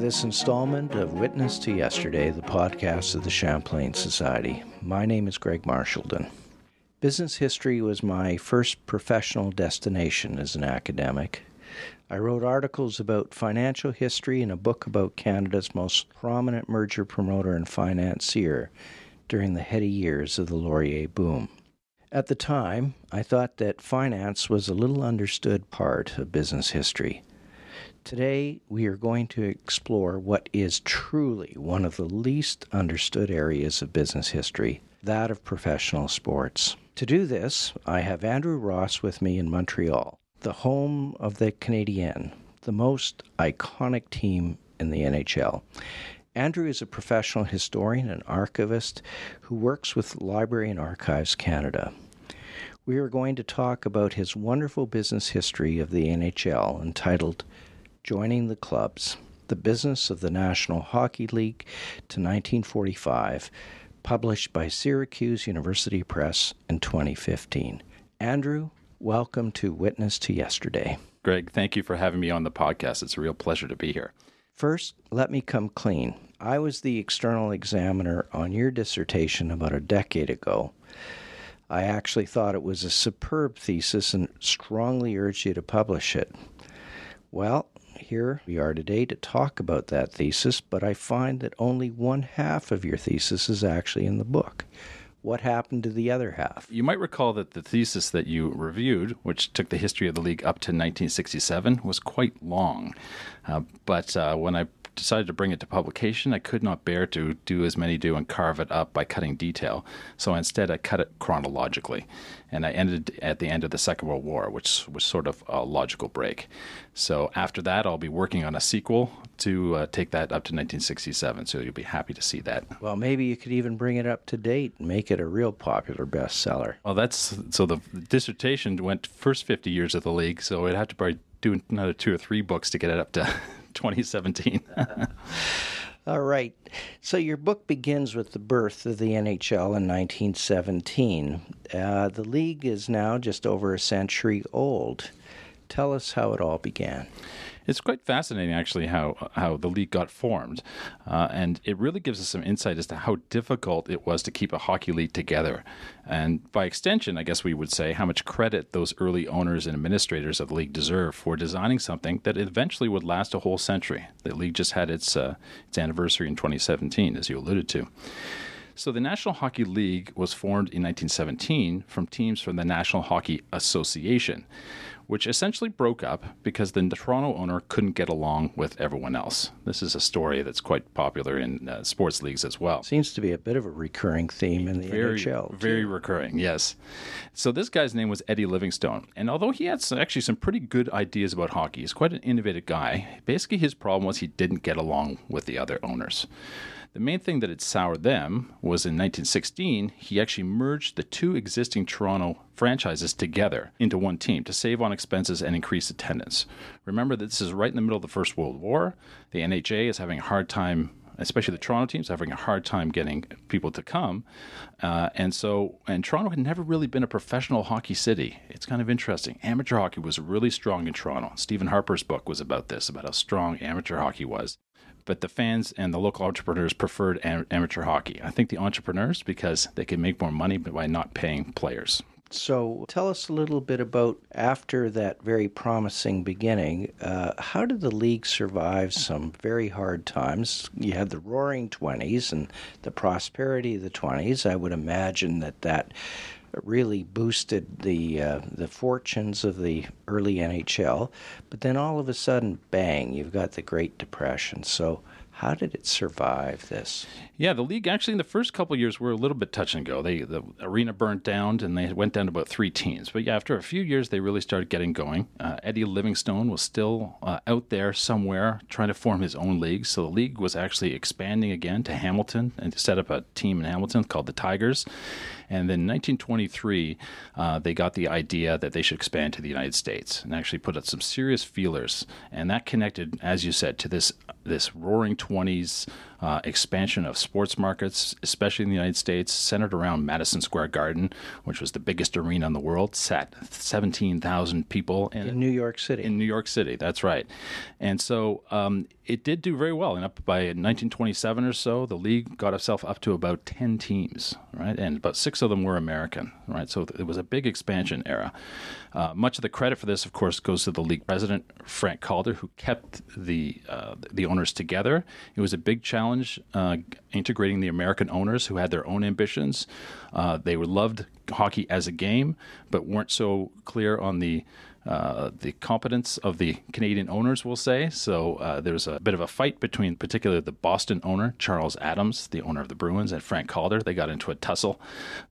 This installment of Witness to Yesterday, the podcast of the Champlain Society. My name is Greg Marchildon. Business history was my first professional destination as an academic. I wrote articles about financial history and a book about Canada's most prominent merger promoter and financier during the heady years of the Laurier boom. At the time, I thought that finance was a little understood part of business history. Today, we are going to explore what is truly one of the least understood areas of business history that of professional sports. To do this, I have Andrew Ross with me in Montreal, the home of the Canadiens, the most iconic team in the NHL. Andrew is a professional historian and archivist who works with Library and Archives Canada. We are going to talk about his wonderful business history of the NHL entitled Joining the Clubs The Business of the National Hockey League to 1945, published by Syracuse University Press in 2015. Andrew, welcome to Witness to Yesterday. Greg, thank you for having me on the podcast. It's a real pleasure to be here. First, let me come clean. I was the external examiner on your dissertation about a decade ago. I actually thought it was a superb thesis and strongly urged you to publish it. Well, here we are today to talk about that thesis, but I find that only one half of your thesis is actually in the book. What happened to the other half? You might recall that the thesis that you reviewed, which took the history of the league up to 1967, was quite long. Uh, but uh, when I decided to bring it to publication, I could not bear to do as many do and carve it up by cutting detail. So instead, I cut it chronologically. And I ended at the end of the Second World War, which was sort of a logical break. So after that, I'll be working on a sequel to uh, take that up to 1967. So you'll be happy to see that. Well, maybe you could even bring it up to date and make it a real popular bestseller. Well, that's so the dissertation went first 50 years of the league. So I'd have to probably do another two or three books to get it up to 2017. All right. So your book begins with the birth of the NHL in 1917. Uh, the league is now just over a century old. Tell us how it all began. It's quite fascinating, actually, how how the league got formed, uh, and it really gives us some insight as to how difficult it was to keep a hockey league together, and by extension, I guess we would say how much credit those early owners and administrators of the league deserve for designing something that eventually would last a whole century. The league just had its uh, its anniversary in 2017, as you alluded to. So the National Hockey League was formed in 1917 from teams from the National Hockey Association which essentially broke up because the Toronto owner couldn't get along with everyone else. This is a story that's quite popular in uh, sports leagues as well. Seems to be a bit of a recurring theme in the very, NHL. Very recurring, yes. So this guy's name was Eddie Livingstone, and although he had some, actually some pretty good ideas about hockey, he's quite an innovative guy. Basically, his problem was he didn't get along with the other owners. The main thing that had soured them was in 1916, he actually merged the two existing Toronto franchises together into one team to save on expenses and increase attendance. Remember that this is right in the middle of the First World War. The NHA is having a hard time especially the Toronto teams having a hard time getting people to come. Uh, and so, and Toronto had never really been a professional hockey city. It's kind of interesting. Amateur hockey was really strong in Toronto. Stephen Harper's book was about this, about how strong amateur hockey was but the fans and the local entrepreneurs preferred am- amateur hockey. I think the entrepreneurs because they could make more money by not paying players. So, tell us a little bit about after that very promising beginning. Uh, how did the league survive some very hard times? You had the roaring 20s and the prosperity of the 20s. I would imagine that that really boosted the uh, the fortunes of the early NHL. But then all of a sudden, bang! You've got the Great Depression. So how did it survive this? Yeah, the league actually in the first couple years were a little bit touch and go. They the arena burnt down and they went down to about three teams. But yeah, after a few years, they really started getting going. Uh, Eddie Livingstone was still uh, out there somewhere trying to form his own league. So the league was actually expanding again to Hamilton and to set up a team in Hamilton called the Tigers. And then in 1923, uh, they got the idea that they should expand to the United States and actually put out some serious feelers. And that connected, as you said, to this this roaring 20s uh, expansion of sports markets, especially in the United States, centered around Madison Square Garden, which was the biggest arena in the world, sat 17,000 people in, in, New York City. In New York City, that's right. And so um, it did do very well. And up by 1927 or so, the league got itself up to about 10 teams, right? And about six of them were American, right? So it was a big expansion era. Uh, much of the credit for this, of course, goes to the league president, Frank Calder, who kept the, uh, the owners together. It was a big challenge uh, integrating the American owners who had their own ambitions. Uh, they loved hockey as a game, but weren't so clear on the uh, the competence of the Canadian owners, we'll say. So uh, there was a bit of a fight between, particularly the Boston owner, Charles Adams, the owner of the Bruins, and Frank Calder. They got into a tussle.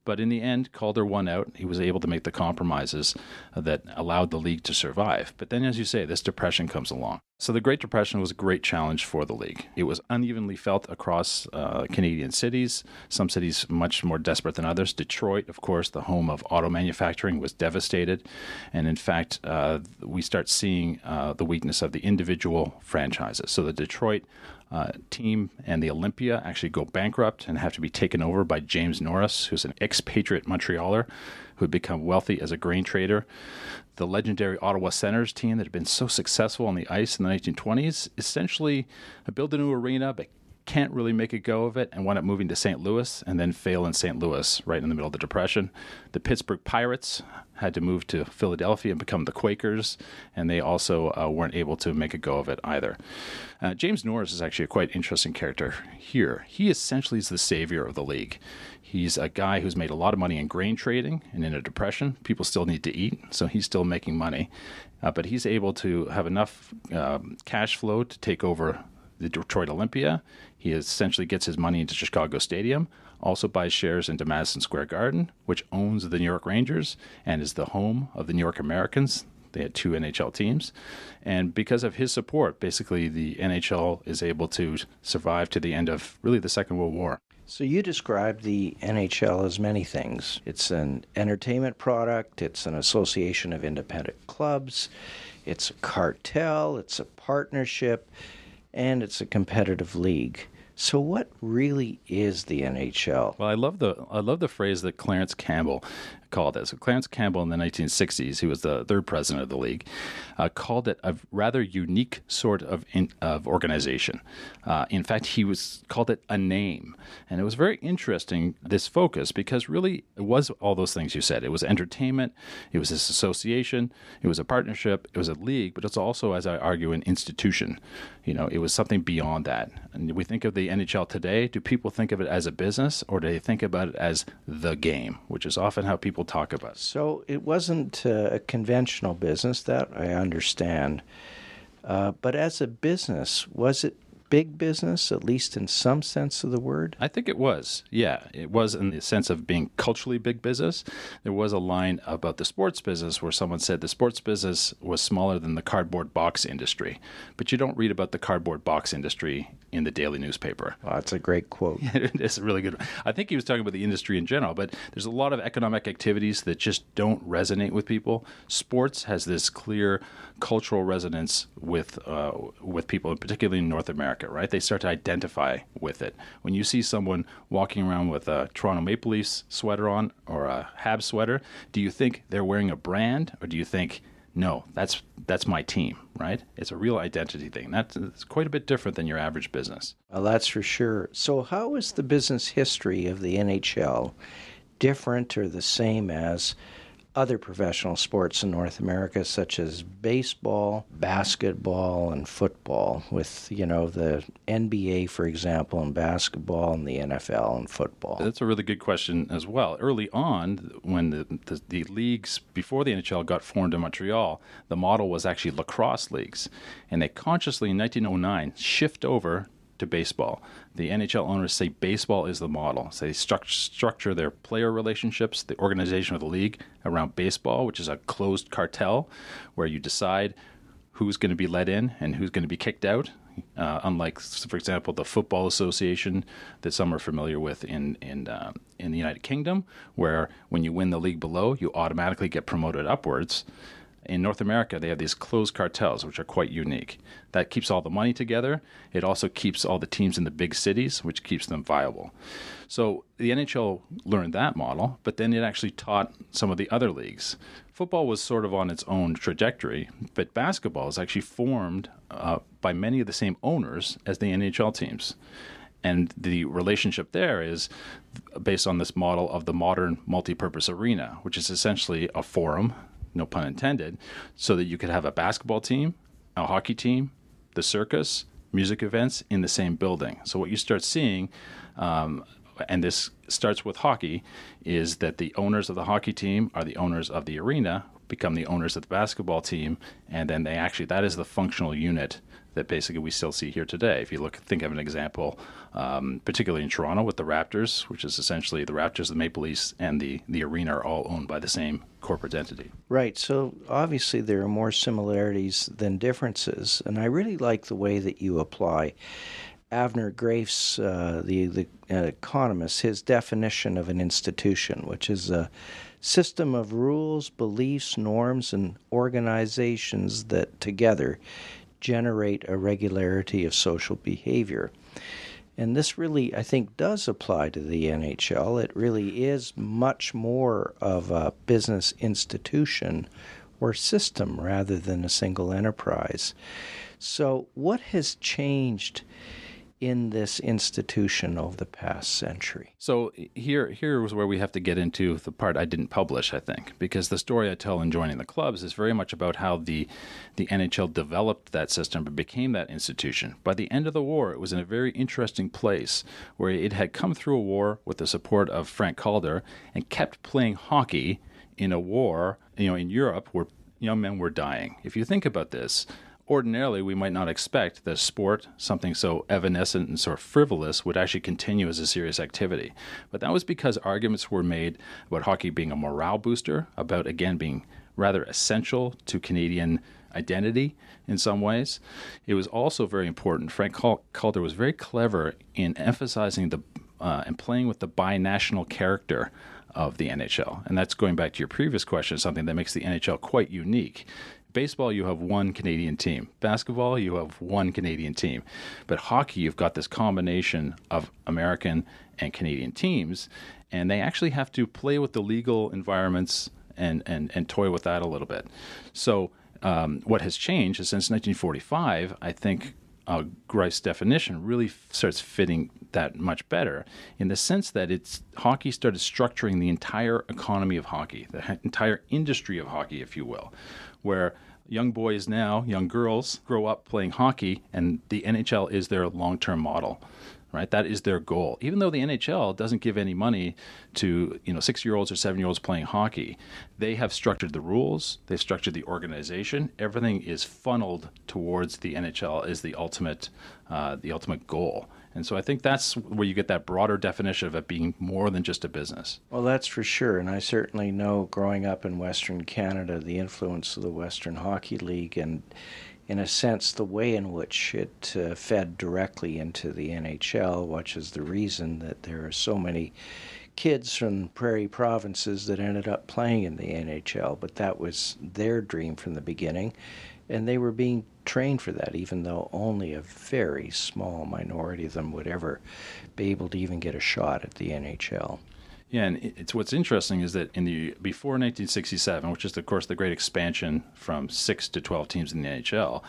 But in the end, Calder won out. He was able to make the compromises that allowed the league to survive. But then, as you say, this depression comes along. So the Great Depression was a great challenge for the league. It was unevenly felt across uh, Canadian cities, some cities much more desperate than others. Detroit, of course, the home of auto manufacturing, was devastated. And in fact, uh, we start seeing uh, the weakness of the individual franchises. So the Detroit uh, team and the Olympia actually go bankrupt and have to be taken over by James Norris, who's an expatriate Montrealer who had become wealthy as a grain trader the legendary Ottawa Senators team that had been so successful on the ice in the 1920s essentially built a new arena but can't really make a go of it and wound up moving to St. Louis and then fail in St. Louis right in the middle of the Depression. The Pittsburgh Pirates had to move to Philadelphia and become the Quakers, and they also uh, weren't able to make a go of it either. Uh, James Norris is actually a quite interesting character here. He essentially is the savior of the league. He's a guy who's made a lot of money in grain trading, and in a depression, people still need to eat, so he's still making money. Uh, but he's able to have enough um, cash flow to take over the Detroit Olympia. He essentially gets his money into Chicago Stadium, also buys shares into Madison Square Garden, which owns the New York Rangers and is the home of the New York Americans. They had two NHL teams. And because of his support, basically the NHL is able to survive to the end of really the Second World War. So you describe the NHL as many things. It's an entertainment product, it's an association of independent clubs, it's a cartel, it's a partnership, and it's a competitive league. So what really is the NHL? Well, I love the I love the phrase that Clarence Campbell called it. So Clarence Campbell in the 1960s, who was the third president of the league, uh, called it a rather unique sort of in, of organization. Uh, in fact, he was called it a name, and it was very interesting this focus because really it was all those things you said. It was entertainment, it was this association, it was a partnership, it was a league, but it's also, as I argue, an institution. You know, it was something beyond that. And we think of the NHL today. Do people think of it as a business, or do they think about it as the game, which is often how people people talk about. So it wasn't uh, a conventional business, that I understand. Uh, but as a business, was it big business, at least in some sense of the word? I think it was. Yeah, it was in the sense of being culturally big business. There was a line about the sports business where someone said the sports business was smaller than the cardboard box industry. But you don't read about the cardboard box industry in the daily newspaper. Well, that's a great quote. it's a really good. One. I think he was talking about the industry in general, but there's a lot of economic activities that just don't resonate with people. Sports has this clear cultural resonance with uh, with people, particularly in North America. Right? They start to identify with it. When you see someone walking around with a Toronto Maple Leafs sweater on or a Habs sweater, do you think they're wearing a brand, or do you think no, that's that's my team, right? It's a real identity thing. That's it's quite a bit different than your average business. Well, that's for sure. So, how is the business history of the NHL different or the same as other professional sports in North America, such as baseball, basketball, and football, with, you know, the NBA, for example, and basketball, and the NFL and football? That's a really good question as well. Early on, when the, the, the leagues before the NHL got formed in Montreal, the model was actually lacrosse leagues. And they consciously, in 1909, shift over to baseball. The NHL owners say baseball is the model. So they stru- structure their player relationships, the organization of the league around baseball, which is a closed cartel where you decide who's going to be let in and who's going to be kicked out. Uh, unlike, for example, the Football Association that some are familiar with in in uh, in the United Kingdom, where when you win the league below, you automatically get promoted upwards in North America, they have these closed cartels, which are quite unique. That keeps all the money together. It also keeps all the teams in the big cities, which keeps them viable. So the NHL learned that model, but then it actually taught some of the other leagues. Football was sort of on its own trajectory, but basketball is actually formed uh, by many of the same owners as the NHL teams. And the relationship there is based on this model of the modern multi-purpose arena, which is essentially a forum no pun intended, so that you could have a basketball team, a hockey team, the circus, music events in the same building. So what you start seeing, um, and this starts with hockey, is that the owners of the hockey team are the owners of the arena, become the owners of the basketball team, and then they actually that is the functional unit that basically we still see here today. If you look, think of an example, um, particularly in Toronto with the Raptors, which is essentially the Raptors, the Maple Leafs, and the the arena are all owned by the same corporate entity. Right. So obviously there are more similarities than differences, and I really like the way that you apply. Avner Greif's, uh, the the uh, economist, his definition of an institution, which is a system of rules, beliefs, norms, and organizations that together generate a regularity of social behavior. And this really, I think, does apply to the NHL. It really is much more of a business institution or system rather than a single enterprise. So, what has changed in this institution over the past century. So here here was where we have to get into the part I didn't publish, I think, because the story I tell in joining the clubs is very much about how the the NHL developed that system and became that institution. By the end of the war, it was in a very interesting place where it had come through a war with the support of Frank Calder and kept playing hockey in a war, you know, in Europe where young men were dying. If you think about this, ordinarily we might not expect that sport, something so evanescent and of frivolous, would actually continue as a serious activity. But that was because arguments were made about hockey being a morale booster, about again being rather essential to Canadian identity in some ways. It was also very important. Frank Calder was very clever in emphasizing the uh, and playing with the binational character of the NHL. And that's going back to your previous question, something that makes the NHL quite unique baseball, you have one Canadian team. Basketball, you have one Canadian team. But hockey, you've got this combination of American and Canadian teams, and they actually have to play with the legal environments and, and, and toy with that a little bit. So, um, what has changed is since 1945, I think uh, Greif's definition really f- starts fitting that much better in the sense that it's hockey started structuring the entire economy of hockey, the entire industry of hockey, if you will, where young boys now, young girls, grow up playing hockey, and the NHL is their long term model. Right, that is their goal. Even though the NHL doesn't give any money to you know six year olds or seven year olds playing hockey, they have structured the rules. They've structured the organization. Everything is funneled towards the NHL as the ultimate, uh, the ultimate goal. And so I think that's where you get that broader definition of it being more than just a business. Well, that's for sure. And I certainly know growing up in Western Canada, the influence of the Western Hockey League and, in a sense, the way in which it uh, fed directly into the NHL, which is the reason that there are so many kids from prairie provinces that ended up playing in the NHL. But that was their dream from the beginning and they were being trained for that, even though only a very small minority of them would ever be able to even get a shot at the NHL. Yeah, and it's what's interesting is that in the before 1967, which is of course the great expansion from six to 12 teams in the NHL,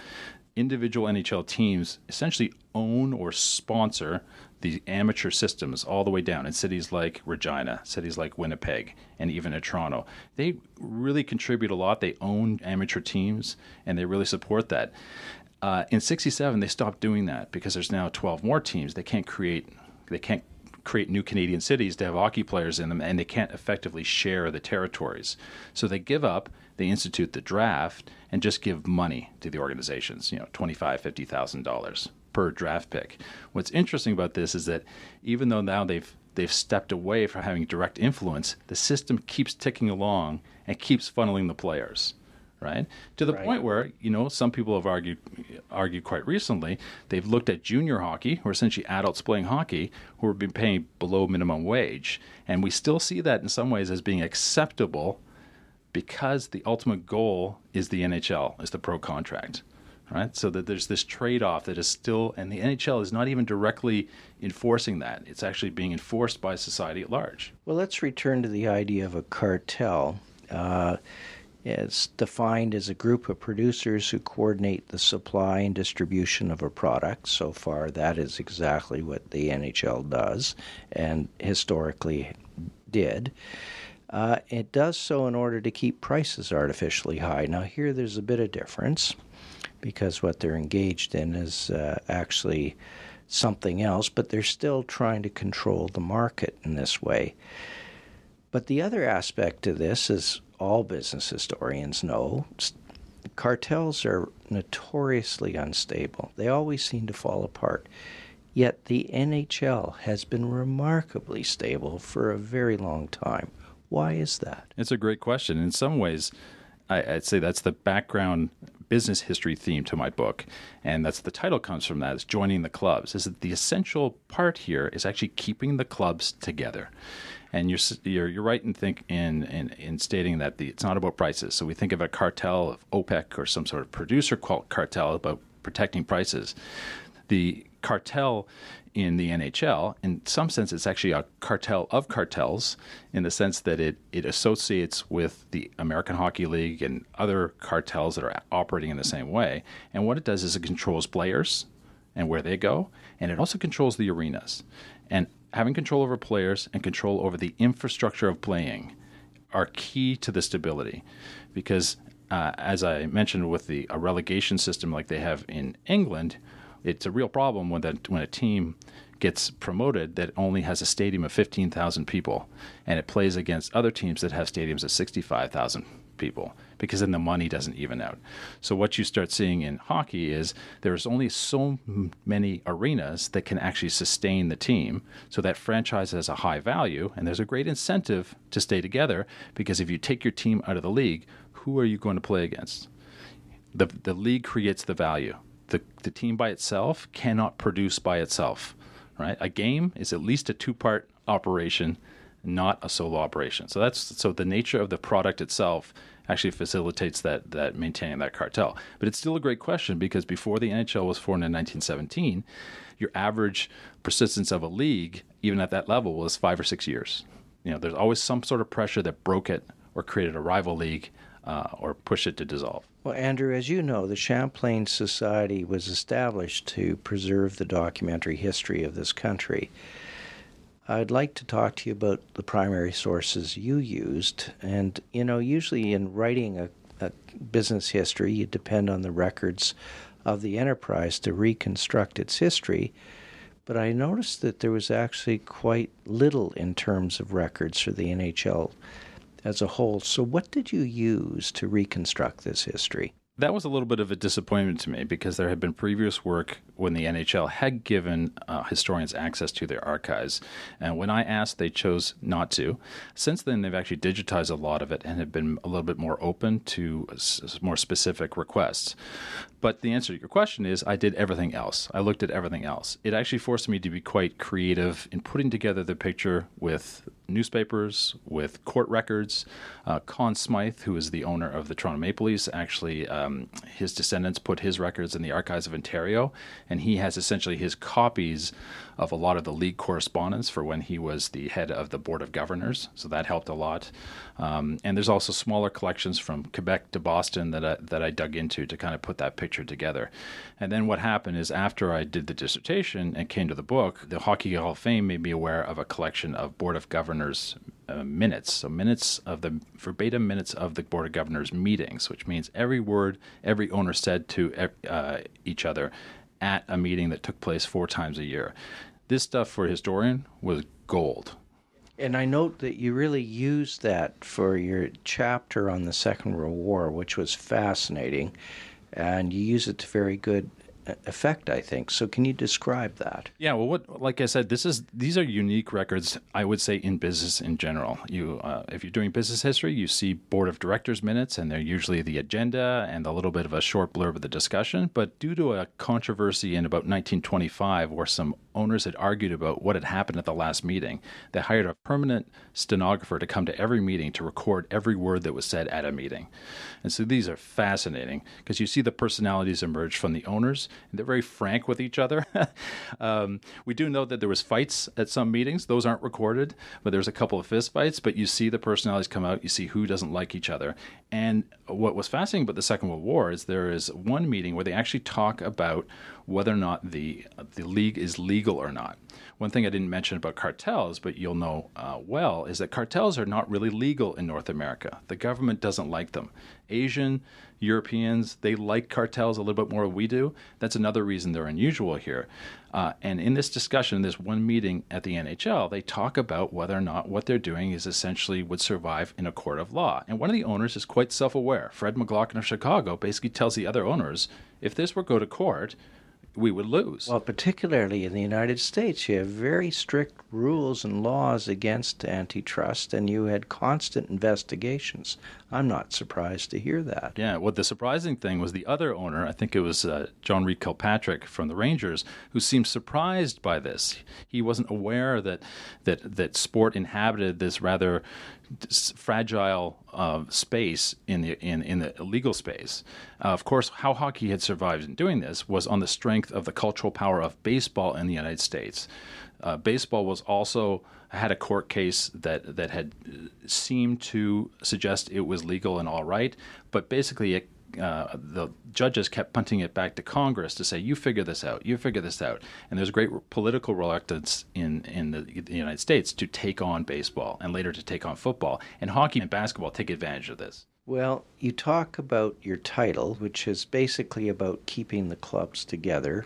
individual NHL teams essentially own or sponsor the amateur systems all the way down in cities like Regina, cities like Winnipeg, and even in Toronto. They really contribute a lot. They own amateur teams and they really support that. Uh, in 67, they stopped doing that because there's now 12 more teams. They can't create, they can't create new Canadian cities to have hockey players in them, and they can't effectively share the territories. So they give up. They institute the draft and just give money to the organizations. You know, twenty-five, fifty thousand dollars per draft pick. What's interesting about this is that even though now they've they've stepped away from having direct influence, the system keeps ticking along and keeps funneling the players right? To the right. point where you know some people have argued argued quite recently they've looked at junior hockey, who are essentially adults playing hockey, who are being paid below minimum wage, and we still see that in some ways as being acceptable because the ultimate goal is the NHL, is the pro contract. Right, so that there's this trade-off that is still, and the NHL is not even directly enforcing that. It's actually being enforced by society at large. Well, let's return to the idea of a cartel. Uh, it's defined as a group of producers who coordinate the supply and distribution of a product. So far, that is exactly what the NHL does and historically did. Uh, it does so in order to keep prices artificially high. Now, here there's a bit of difference because what they're engaged in is uh, actually something else, but they're still trying to control the market in this way. But the other aspect to this is all business historians know, cartels are notoriously unstable. They always seem to fall apart. Yet the NHL has been remarkably stable for a very long time. Why is that? It's a great question. In some ways, I, would say that's the background business history theme to my book, and that's the title comes from that is joining the clubs. Is that the essential part here is actually keeping the clubs together. And you're you're, you're right in think in, in, in stating that the, it's not about prices. So we think of a cartel of OPEC or some sort of producer cartel about protecting prices. The cartel in the NHL, in some sense, it's actually a cartel of cartels in the sense that it, it associates with the American Hockey League and other cartels that are operating in the same way. And what it does is it controls players and where they go, and it also controls the arenas. And having control over players and control over the infrastructure of playing are key to the stability because uh, as I mentioned with the a relegation system like they have in England, it's a real problem when that when a team gets promoted that only has a stadium of 15,000 people and it plays against other teams that have stadiums of 65,000 people because then the money doesn't even out. So what you start seeing in hockey is there's only so many arenas that can actually sustain the team. So that franchise has a high value and there's a great incentive to stay together because if you take your team out of the league, who are you going to play against? The the league creates the value. The the team by itself cannot produce by itself, right? A game is at least a two-part operation not a solo operation. So that's so the nature of the product itself actually facilitates that that maintaining that cartel. But it's still a great question because before the NHL was formed in 1917, your average persistence of a league, even at that level, was five or six years. You know, there's always some sort of pressure that broke it or created a rival league uh, or push it to dissolve. Well, Andrew, as you know, the Champlain Society was established to preserve the documentary history of this country. I'd like to talk to you about the primary sources you used. And, you know, usually in writing a, a business history, you depend on the records of the enterprise to reconstruct its history. But I noticed that there was actually quite little in terms of records for the NHL as a whole. So, what did you use to reconstruct this history? that was a little bit of a disappointment to me because there had been previous work when the NHL had given uh, historians access to their archives. And when I asked, they chose not to. Since then, they've actually digitized a lot of it and have been a little bit more open to s- more specific requests. But the answer to your question is I did everything else. I looked at everything else. It actually forced me to be quite creative in putting together the picture with newspapers, with court records. Uh, Conn Smythe, who is the owner of the Toronto Maple Leafs, actually, um, his descendants put his records in the archives of Ontario, and he has essentially his copies of a lot of the league correspondence for when he was the head of the Board of Governors. So that helped a lot. Um, and there's also smaller collections from Quebec to Boston that I, that I dug into to kind of put that picture together. And then what happened is after I did the dissertation and came to the book, the Hockey Hall of Fame made me aware of a collection of Board of Governors uh, minutes. So minutes of the verbatim minutes of the Board of Governors meetings, which means every word every owner said to uh, each other at a meeting that took place four times a year. This stuff for a historian was gold. And I note that you really used that for your chapter on the Second World War, which was fascinating. And you use it to very good effect, I think. So can you describe that? Yeah, well, what like I said, this is these are unique records. I would say in business in general. You, uh, if you're doing business history, you see board of directors minutes, and they're usually the agenda and a little bit of a short blurb of the discussion. But due to a controversy in about 1925, where some owners had argued about what had happened at the last meeting, they hired a permanent stenographer to come to every meeting to record every word that was said at a meeting. And so these are fascinating because you see the personalities emerge from the owners they're very frank with each other. um, we do know that there was fights at some meetings; those aren't recorded, but there's a couple of fist fights. But you see the personalities come out. You see who doesn't like each other. And what was fascinating about the Second World War is there is one meeting where they actually talk about whether or not the the league is legal or not. One thing I didn't mention about cartels, but you'll know uh, well, is that cartels are not really legal in North America. The government doesn't like them. Asian, Europeans, they like cartels a little bit more than we do. That's another reason they're unusual here. Uh, and in this discussion, this one meeting at the NHL, they talk about whether or not what they're doing is essentially would survive in a court of law. And one of the owners is quite self aware. Fred McLaughlin of Chicago basically tells the other owners if this were go to court, we would lose. Well, particularly in the United States, you have very strict rules and laws against antitrust, and you had constant investigations. I'm not surprised to hear that. Yeah, well, the surprising thing was the other owner, I think it was uh, John Reed Kilpatrick from the Rangers, who seemed surprised by this. He wasn't aware that that that sport inhabited this rather fragile uh, space in the in, in the legal space. Uh, of course, how hockey had survived in doing this was on the strength of the cultural power of baseball in the United States. Uh, baseball was also had a court case that that had seemed to suggest it was legal and all right, but basically it uh, the judges kept punting it back to Congress to say, "You figure this out. You figure this out." And there's great political reluctance in in the, the, United States to take on baseball and later to take on football. And hockey and basketball take advantage of this. Well, you talk about your title, which is basically about keeping the clubs together,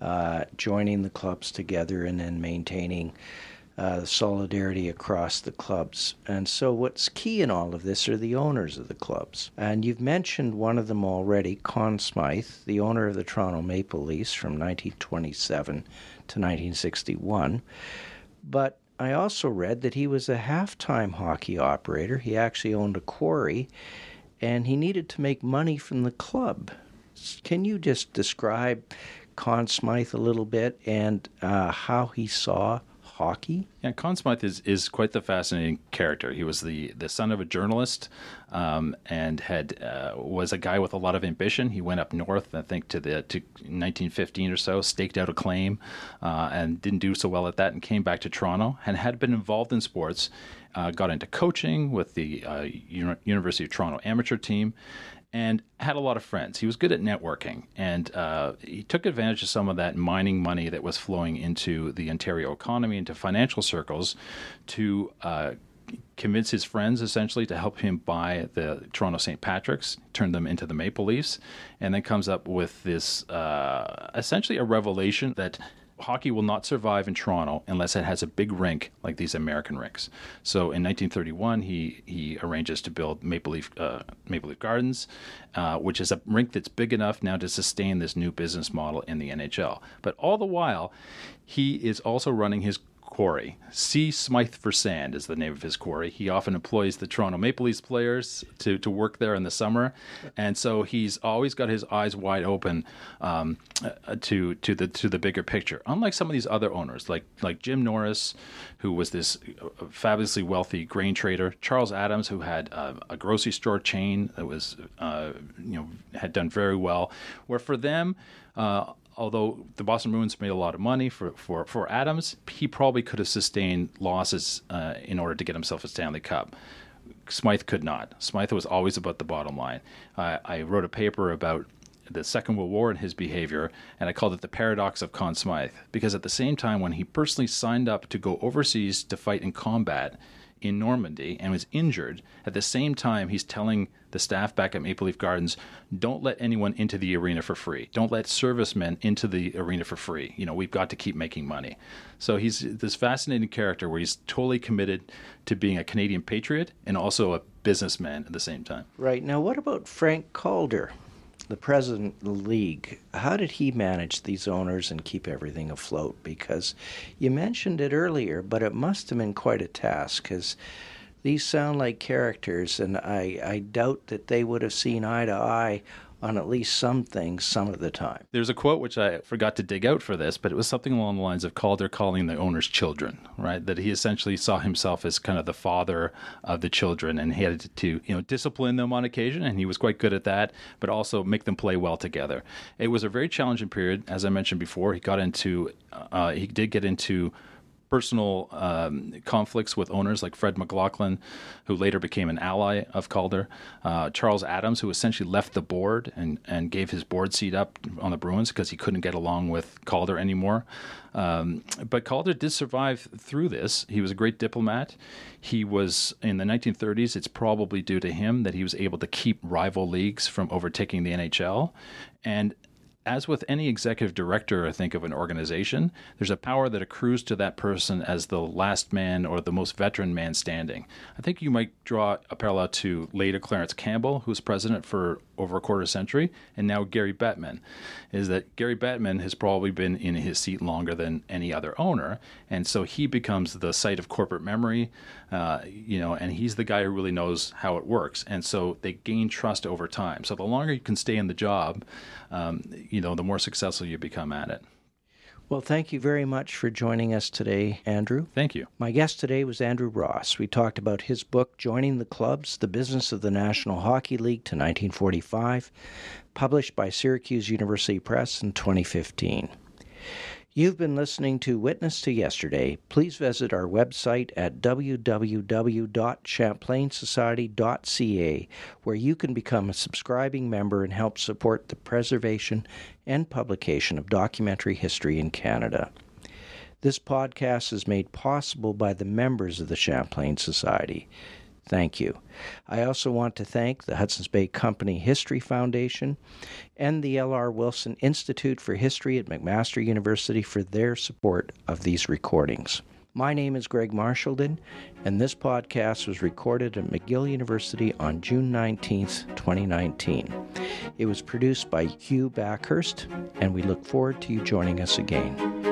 uh, joining the clubs together, and then maintaining uh, solidarity across the clubs. And so, what's key in all of this are the owners of the clubs. And you've mentioned one of them already, Conn Smythe, the owner of the Toronto Maple Leafs from 1927 to 1961. But I also read that he was a half time hockey operator. He actually owned a quarry and he needed to make money from the club. Can you just describe Conn Smythe a little bit and uh, how he saw hockey. Yeah, Conn Smythe is, is quite the fascinating character. He was the, the son of a journalist um, and had uh, was a guy with a lot of ambition. He went up north, I think, to the to 1915 or so, staked out a claim, uh, and didn't do so well at that, and came back to Toronto and had been involved in sports. Uh, got into coaching with the uh, University of Toronto amateur team, and had a lot of friends. He was good at networking, and uh, he took advantage of some of that mining money that was flowing into the Ontario economy, into financial circles, to uh, convince his friends essentially to help him buy the Toronto St. Patrick's, turn them into the Maple Leafs, and then comes up with this uh, essentially a revelation that hockey will not survive in Toronto unless it has a big rink like these American rinks. So in 1931, he he arranges to build Maple Leaf uh, Maple Leaf Gardens, uh, which is a rink that's big enough now to sustain this new business model in the NHL. But all the while, he is also running his quarry. C. Smythe for Sand is the name of his quarry. He often employs the Toronto Maple Leafs players to, to work there in the summer, and so he's always got his eyes wide open um, uh, to to the to the bigger picture. Unlike some of these other owners, like like Jim Norris, who was this uh, fabulously wealthy grain trader, Charles Adams, who had a grocery store chain that was uh, you know had done very well, where for them. Uh, although the Boston Bruins made a lot of money for, for, for Adams, he probably could have sustained losses uh, in order to get himself a Stanley Cup. Smythe could not. Smythe was always about the bottom line. Uh, I wrote a paper about the Second World War and his behavior, and I called it the paradox of Conn Smythe, because at the same time, when he personally signed up to go overseas to fight in combat, in Normandy and was injured. At the same time, he's telling the staff back at Maple Leaf Gardens, don't let anyone into the arena for free. Don't let servicemen into the arena for free. You know, we've got to keep making money. So he's this fascinating character where he's totally committed to being a Canadian patriot and also a businessman at the same time. Right. Now, what about Frank Calder? The president of the league, how did he manage these owners and keep everything afloat? Because you mentioned it earlier, but it must have been quite a task because these sound like characters, and I, I doubt that they would have seen eye to eye on at least some things some of the time. There's a quote which I forgot to dig out for this, but it was something along the lines of Calder calling the owners children, right? That he essentially saw himself as kind of the father of the children and he had to, you know, discipline them on occasion and he was quite good at that, but also make them play well together. It was a very challenging period. As I mentioned before, he got into, uh, he did get into personal um, conflicts with owners like Fred McLaughlin, who later became an ally of Calder, uh, Charles Adams, who essentially left the board and, and gave his board seat up on the Bruins because he couldn't get along with Calder anymore. Um, but Calder did survive through this. He was a great diplomat. He was in the 1930s. It's probably due to him that he was able to keep rival leagues from overtaking the NHL. And as with any executive director, I think, of an organization, there's a power that accrues to that person as the last man or the most veteran man standing. I think you might draw a parallel to later Clarence Campbell, who was president for over a quarter century, and now Gary Bettman. Is that Gary Bettman has probably been in his seat longer than any other owner, and so he becomes the site of corporate memory, uh, you know, and he's the guy who really knows how it works, and so they gain trust over time. So the longer you can stay in the job, um, you know, the more successful you become at it. Well, thank you very much for joining us today, Andrew. Thank you. My guest today was Andrew Ross. We talked about his book, Joining the Clubs The Business of the National Hockey League to 1945, published by Syracuse University Press in 2015. You've been listening to Witness to Yesterday. Please visit our website at www.champlainsociety.ca, where you can become a subscribing member and help support the preservation and publication of documentary history in Canada. This podcast is made possible by the members of the Champlain Society. Thank you. I also want to thank the Hudson's Bay Company History Foundation and the L.R. Wilson Institute for History at McMaster University for their support of these recordings. My name is Greg Marchildon, and this podcast was recorded at McGill University on June 19, 2019. It was produced by Hugh Backhurst, and we look forward to you joining us again.